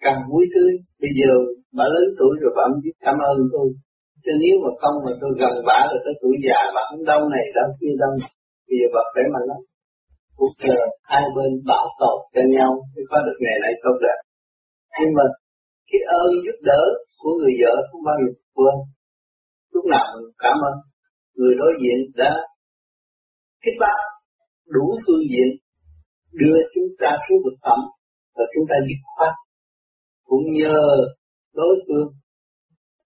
Càng vui tươi. Bây giờ bà lớn tuổi rồi, bà biết cảm ơn tôi. Chứ nếu mà không mà tôi gần bà rồi tới tuổi già, bà không đau này, đau kia, đau bây giờ bà khỏe mạnh lắm. Cuộc đời hai bên bảo tồn cho nhau. Mới có được ngày này tốt đẹp nhưng mà cái ơn giúp đỡ của người vợ không bao giờ quên lúc nào mình cảm ơn. Người đối diện đã kích bác, đủ phương diện đưa chúng ta xuống vực thẳm và chúng ta dứt khoát. Cũng nhờ đối phương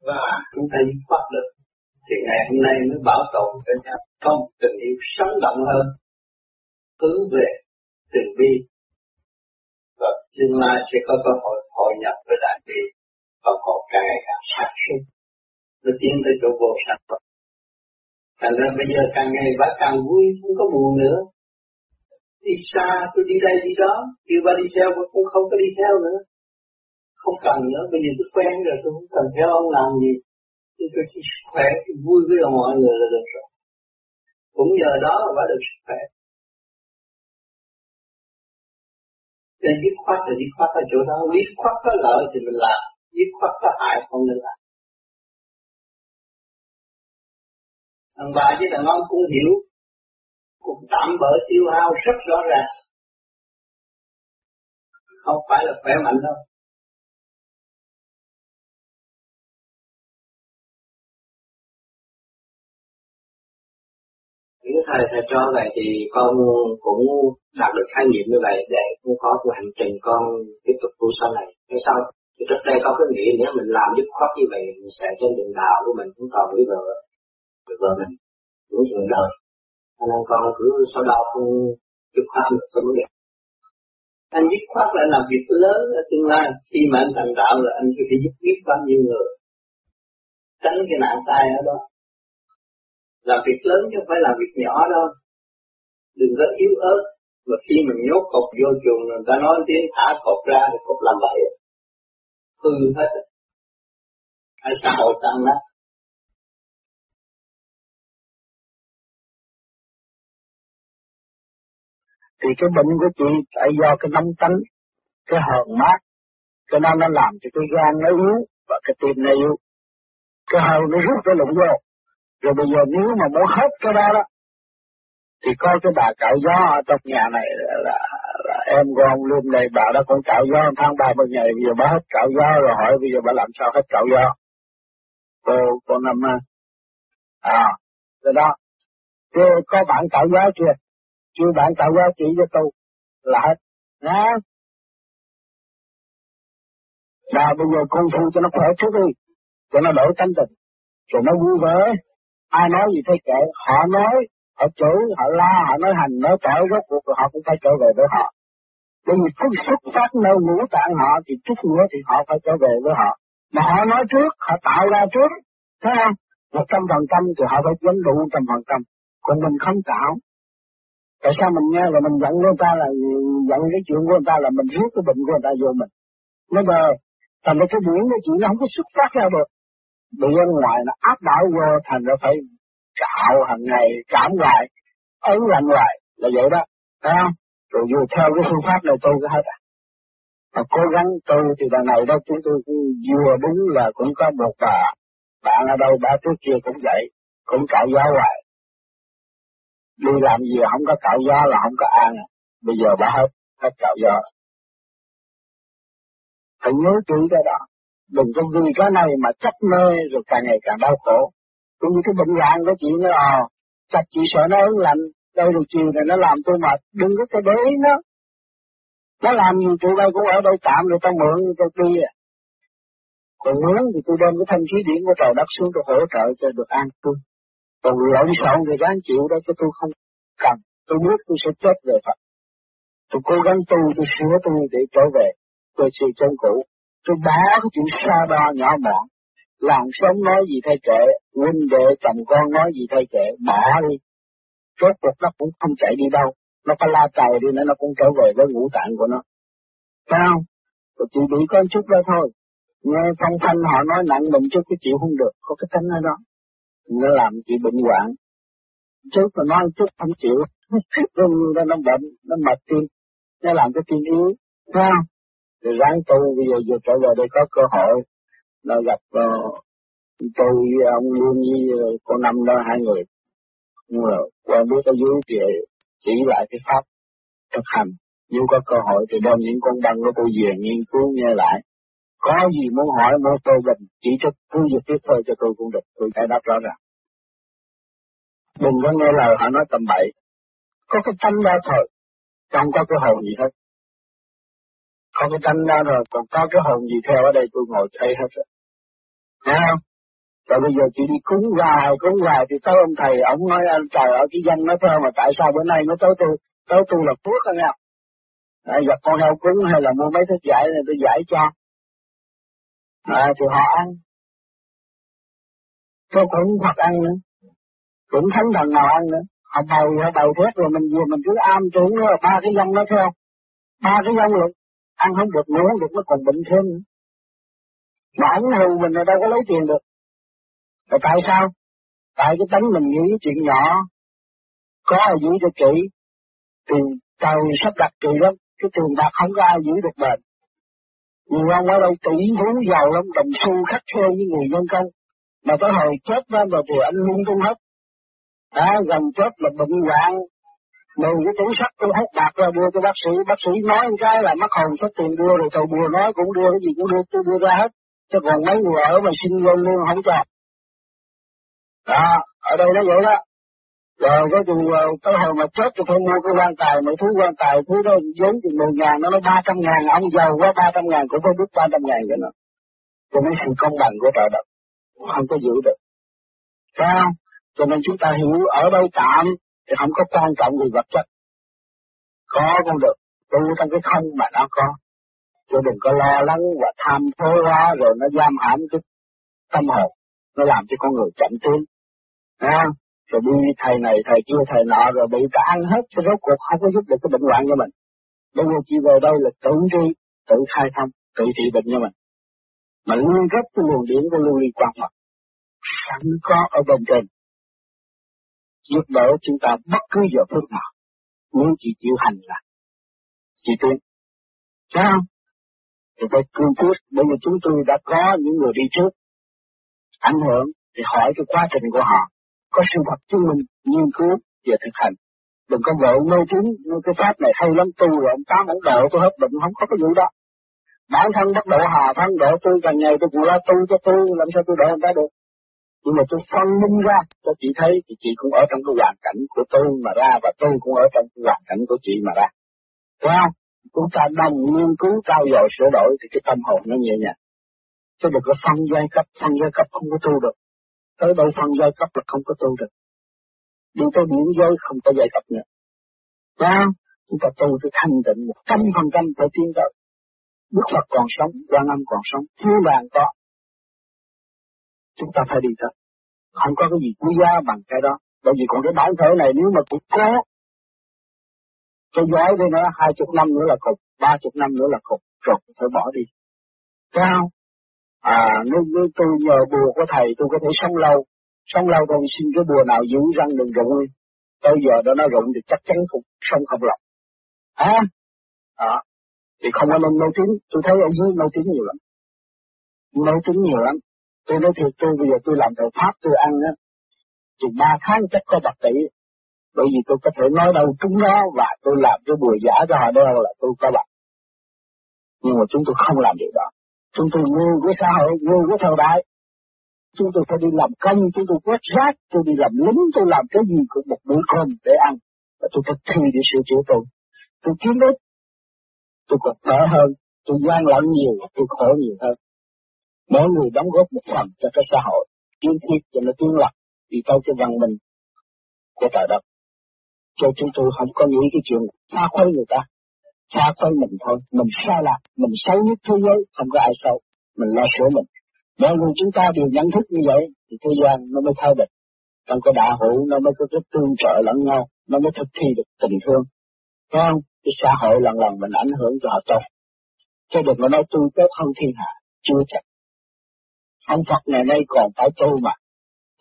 và chúng ta dứt khoát được, thì ngày hôm nay mới bảo tồn cho nhau không tình yêu sống động hơn, hướng về từ bi. Và tương lai sẽ có cơ hội hội nhập với đại bi và họ càng ngày càng sáng suốt nó tiến tới chỗ vô sản phẩm thành ra bây giờ càng ngày bà càng vui, không có buồn nữa. Đi xa, tôi đi đây, đi đó. Kêu bà đi theo bà cũng không có đi theo nữa. Không cần nữa, bây giờ tôi quen rồi, tôi không cần theo ông làm gì. Tôi tôi chỉ khỏe, tôi vui với mọi người là được rồi. Cũng nhờ đó mà bà được sức khỏe. Nên dứt khoát thì dứt khoát ở chỗ đó. Dứt khoát có lợi thì mình làm. Dứt khoát có hại không nên làm. Thằng bà với thằng ông cũng hiểu, cũng tạm bỡ tiêu hao rất rõ ràng. Không phải là khỏe mạnh đâu. Những thầy thầy cho vậy thì con cũng đạt được khái niệm như vậy để cũng có một hành trình con tiếp tục tu sau này. Hay sau thì trước đây con cứ nghĩ nếu mình làm dứt khoát như vậy, mình sẽ trên đường đạo của mình cũng còn với vợ với vợ mình cũng trường đời. Cho nên con cứ sau đó con dứt khoát được cái vấn đề. Anh dứt khoát là làm việc lớn ở tương lai. Khi mà anh thành đạo là anh có thể giúp biết bao nhiêu người. Tránh cái nạn tai ở đó làm việc lớn chứ không phải làm việc nhỏ đâu. Đừng có yếu ớt. Mà khi mình nhốt cột vô chuồng, người ta nói tiếng, thả cột ra thì cột làm vậy hư hết. Hay xã hội tăng đó. Thì cái bệnh của chị tại do cái nóng tánh cái hờn mát cho nên nó làm cho cái gan nó yếu và cái tim nó yếu. Cái hờn nó rút cái lụng vô rồi bây giờ nếu mà muốn hết cái đó đó thì có cái bà cạo gió ở trong nhà này là, là, là em của ông Lương này bà đó cũng cạo gió tháng ba mươi ngày bây giờ bà hết cạo gió rồi hỏi bây giờ bà làm sao hết cạo gió. Cô cô năm à rồi đó. Chưa có bạn cạo gió chưa? Chưa bạn cạo gió chỉ cho tôi là hết. Nha. Và bây giờ con thu cho nó khỏe trước đi cho nó đổi tánh tình rồi nó vui vẻ ai nói gì thế kệ? Họ nói, họ chửi, họ la, họ nói hành, nói tội rốt cuộc họ cũng phải trở về với họ. Bởi vì phút xuất phát nơi ngũ tạng họ thì chút nữa thì họ phải trở về với họ. Mà họ nói trước, họ tạo ra trước, thấy không? Một trăm phần trăm thì họ phải dẫn đủ trăm phần trăm. Còn mình không tạo. Tại sao mình nghe là mình giận người ta là giận cái chuyện của người ta là mình rước cái bệnh của người ta vô mình? Nó bờ thành ra cái điển cái chuyện nó không có xuất phát ra được bị bên ngoài nó áp đảo vô thành ra phải cạo hàng ngày cảm hoài ấn lạnh hoài là vậy đó. Thấy không? Rồi dù theo cái phương pháp này tôi có hết à. Mà cố gắng tôi thì đằng này đó chúng tôi vừa đúng là cũng có một bà bạn ở đâu ba trước kia cũng vậy, cũng cạo gió hoài. Đi làm gì không có cạo gió là không có ăn, à. bây giờ bà hết, hết cạo gió. Phải nhớ chữ cái đó, đừng có vì cái này mà chấp mê rồi càng ngày càng đau khổ. Cũng như cái bệnh dạng của chị nó à, chắc chị sợ nó ớn lạnh, đây rồi chiều này nó làm tôi mệt, đừng có cái để ý nó. Nó làm gì tụi đây cũng ở đây tạm rồi tao mượn tao đi à. Còn muốn thì tôi đem cái thanh khí điển của trời đất xuống tôi hỗ trợ cho được an tôi. Còn lộn xộn thì ráng chịu đó cho tôi không cần. Tôi biết tôi sẽ chết về Phật. Tôi cố gắng tu, tôi sửa tôi để trở về. Tôi sự chân cũ. Tôi bỏ cái chuyện xa đo nhỏ mọn. Làng sống nói gì thay kệ, huynh đệ chồng con nói gì thay kệ, bỏ đi. Rốt cuộc nó cũng không chạy đi đâu. Nó có la cày đi nữa nó cũng trở về với ngũ tạng của nó. Phải không? Tôi chỉ bị con chút đó thôi. Nghe phong thanh họ nói nặng mình chút cái chịu không được, có cái tánh ở đó. Nó làm chị bệnh hoạn. Trước mà nói chút không chịu, nó, nó bệnh, nó mệt tim, nó làm cái tim yếu, thấy không? Rồi ráng tu, bây giờ giờ trở về đây có cơ hội, là gặp uh, tôi, ông Lương với uh, cô Năm đó, hai người. Nhưng mà qua biết ở dưới thì chỉ lại cái pháp thực hành. Nếu có cơ hội thì đem những con băng của tôi về nghiên cứu nghe lại có gì muốn hỏi muốn tôi bình chỉ cho cứ việc tiếp thôi cho tôi cũng được, tôi giải đáp rõ ràng. Đừng có nghe lời họ nói tầm bậy. Có cái tâm đó thôi, không có cái hồn gì hết. Có cái tánh đó rồi, còn có cái hồn gì theo ở đây tôi ngồi thấy hết rồi. Nghe không? Rồi bây giờ chị đi cúng hoài, cúng hoài thì tới ông thầy, ông nói anh trời ở cái danh nó theo mà tại sao bữa nay nó tới tôi, tới tôi là phước anh em. À, giật con heo cúng hay là mua mấy thức giải này tôi giải cho à, thì họ ăn tôi cũng hoặc ăn nữa cũng thánh thần nào ăn nữa họ bầu họ bầu thét rồi mình vừa mình cứ am tưởng nó ba cái dân nó theo ba cái dân luôn ăn không được ngủ không được nó còn bệnh thêm nữa mà ảnh hù mình là đâu có lấy tiền được rồi tại sao tại cái tánh mình nghĩ chuyện nhỏ có ai giữ cho kỹ thì trời sắp đặt kỳ lắm cái tiền bạc không có ai giữ được bền nhiều ông ở đây tỷ phú giàu lắm, đồng xu khắc khe với người nhân công. Mà tới hồi chết đó rồi thì anh lung tung hết. Đó, gần chết là bệnh hoạn. Mười cái tủ sắt tôi hút bạc ra đưa cho bác sĩ, bác sĩ nói một cái là mắc hồn xuất tiền đưa rồi thầy bùa nói cũng đưa cái gì cũng đưa, tôi đưa ra hết. Chứ còn mấy người ở mà xin luôn luôn không cho. Đó, ở đây nó vậy đó. Rồi cái dù ờ, tới hồi mà chết thì phải mua cái quan tài, mấy thứ quan tài, thứ đó vốn thì một ngàn, nó nói 300 ngàn, ông giàu quá 300 ngàn cũng phải biết 300 ngàn vậy nó. Cho nên sự công bằng của trời đất, không có giữ được. Sao? Cho nên chúng ta hiểu ở đâu tạm thì không có quan trọng về vật chất. Có cũng được, tu trong cái không mà nó có. Chứ đừng có lo lắng và tham thố quá rồi nó giam hãm cái tâm hồn, nó làm cho con người chậm tiến. À, rồi đi thầy này thầy kia thầy nọ rồi bị cả ăn hết cho rốt cuộc không có giúp được cái bệnh hoạn cho mình bây giờ chỉ về đây là tự đi tự khai thông tự trị bệnh cho mình mà liên kết cái nguồn điển của lưu ly quan Phật sẵn có ở bên trên giúp đỡ chúng ta bất cứ giờ phút nào. Nếu chỉ chịu hành là chỉ tiến thấy không? Thì phải cương quyết. Bởi vì chúng tôi đã có những người đi trước. Ảnh hưởng thì hỏi cái quá trình của họ. Có sự thật chứng minh, nghiên cứu và thực hành. Đừng có vợ mê tín. Cái pháp này hay lắm. Tu rồi ông tám ông đỡ tôi hết bệnh, không có cái vụ đó. Bản thân bắt độ hà, thân độ tôi càng ngày tôi cũng lo tu cho tôi, làm sao tôi đỡ người ta được? Nhưng mà tôi phân minh ra cho chị thấy thì chị cũng ở trong cái hoàn cảnh của tôi mà ra và tôi cũng ở trong cái hoàn cảnh của chị mà ra. Thấy không chúng ta đồng nghiên cứu trao dồi sửa đổi thì cái tâm hồn nó nhẹ nhàng. Chứ đừng có phân giai cấp phân giai cấp không có tu được. Tới đâu phân giai cấp là không có tu được. Đi tới biển giới không có giai cấp nữa. Đó chúng ta tu tới thanh tịnh một trăm phần trăm phải tiến tới. Đức Phật còn sống, Quan Âm còn sống, thiên đàng có. Chúng ta phải đi thật. Không có cái gì quý giá bằng cái đó. Bởi vì còn cái bản thể này nếu mà cũng có cái giói đây nó hai chục năm nữa là cục, ba chục năm nữa là cục, rồi phải bỏ đi. Cao, À, nếu, nếu tôi nhờ bùa của thầy tôi có thể sống lâu, sống lâu tôi xin cái bùa nào giữ răng đừng rụng đi. Tới giờ đó nó rụng thì chắc chắn cũng sống không lọc. À, à, thì không có nên mê tôi thấy ở dưới mê tiếng nhiều lắm. Mê tiếng nhiều lắm. Tôi nói thiệt tôi bây giờ tôi làm đầu Pháp tôi ăn á, thì ba tháng chắc có bạc tỷ. Bởi vì tôi có thể nói đâu chúng nó và tôi làm cái bùa giả cho họ đeo là tôi có bạc. Nhưng mà chúng tôi không làm điều đó. Chúng tôi ngu với xã hội, ngu với thời đại. Chúng tôi phải đi làm công, chúng tôi quét rác, tôi đi làm lính, tôi làm cái gì cũng một bữa cơm để ăn. Và tôi thực thi để sửa chữa tôi. Tôi kiếm ít, tôi còn khỏe hơn, tôi gian lận nhiều, tôi khổ nhiều hơn. Mỗi người đóng góp một phần cho cái xã hội, tiên thiết cho nó tiến lập, đi tới cái văn minh của trời đất. Cho chúng tôi không có nghĩ cái chuyện phá khuấy người ta, phá khuấy mình thôi, mình sai lạc, mình xấu nhất thế giới, không có ai xấu, mình lo sửa mình. Mọi người chúng ta đều nhận thức như vậy, thì thế gian nó mới thay đổi. Trong cái đạo hữu nó mới có cái tương trợ lẫn nhau, nó mới thực thi được tình thương. Thấy không? Cái xã hội lần lần mình ảnh hưởng cho họ tốt. cho đừng có nói tôi tốt hơn thiên hạ, chưa chắc. Ông Phật ngày nay còn phải tu mà.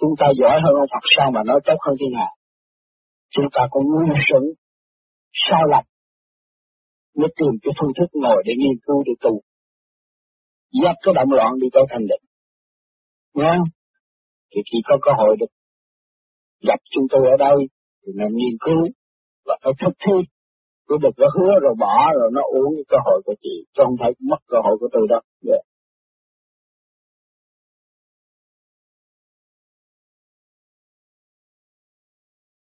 Chúng ta giỏi hơn ông Phật sao mà nói tốt hơn thiên hạ. Chúng ta cũng ngu xuẩn, sao lập, mới tìm cái phương thức ngồi để nghiên cứu để tu. Dắt cái động loạn đi tới thành định. Nghe không? Thì khi có cơ hội được gặp chúng tôi ở đây, thì nên nghiên cứu và phải thực thi. Tôi được có hứa rồi bỏ rồi nó uống cái cơ hội của chị, chứ không phải mất cơ hội của tôi đó. Yeah. Dạ.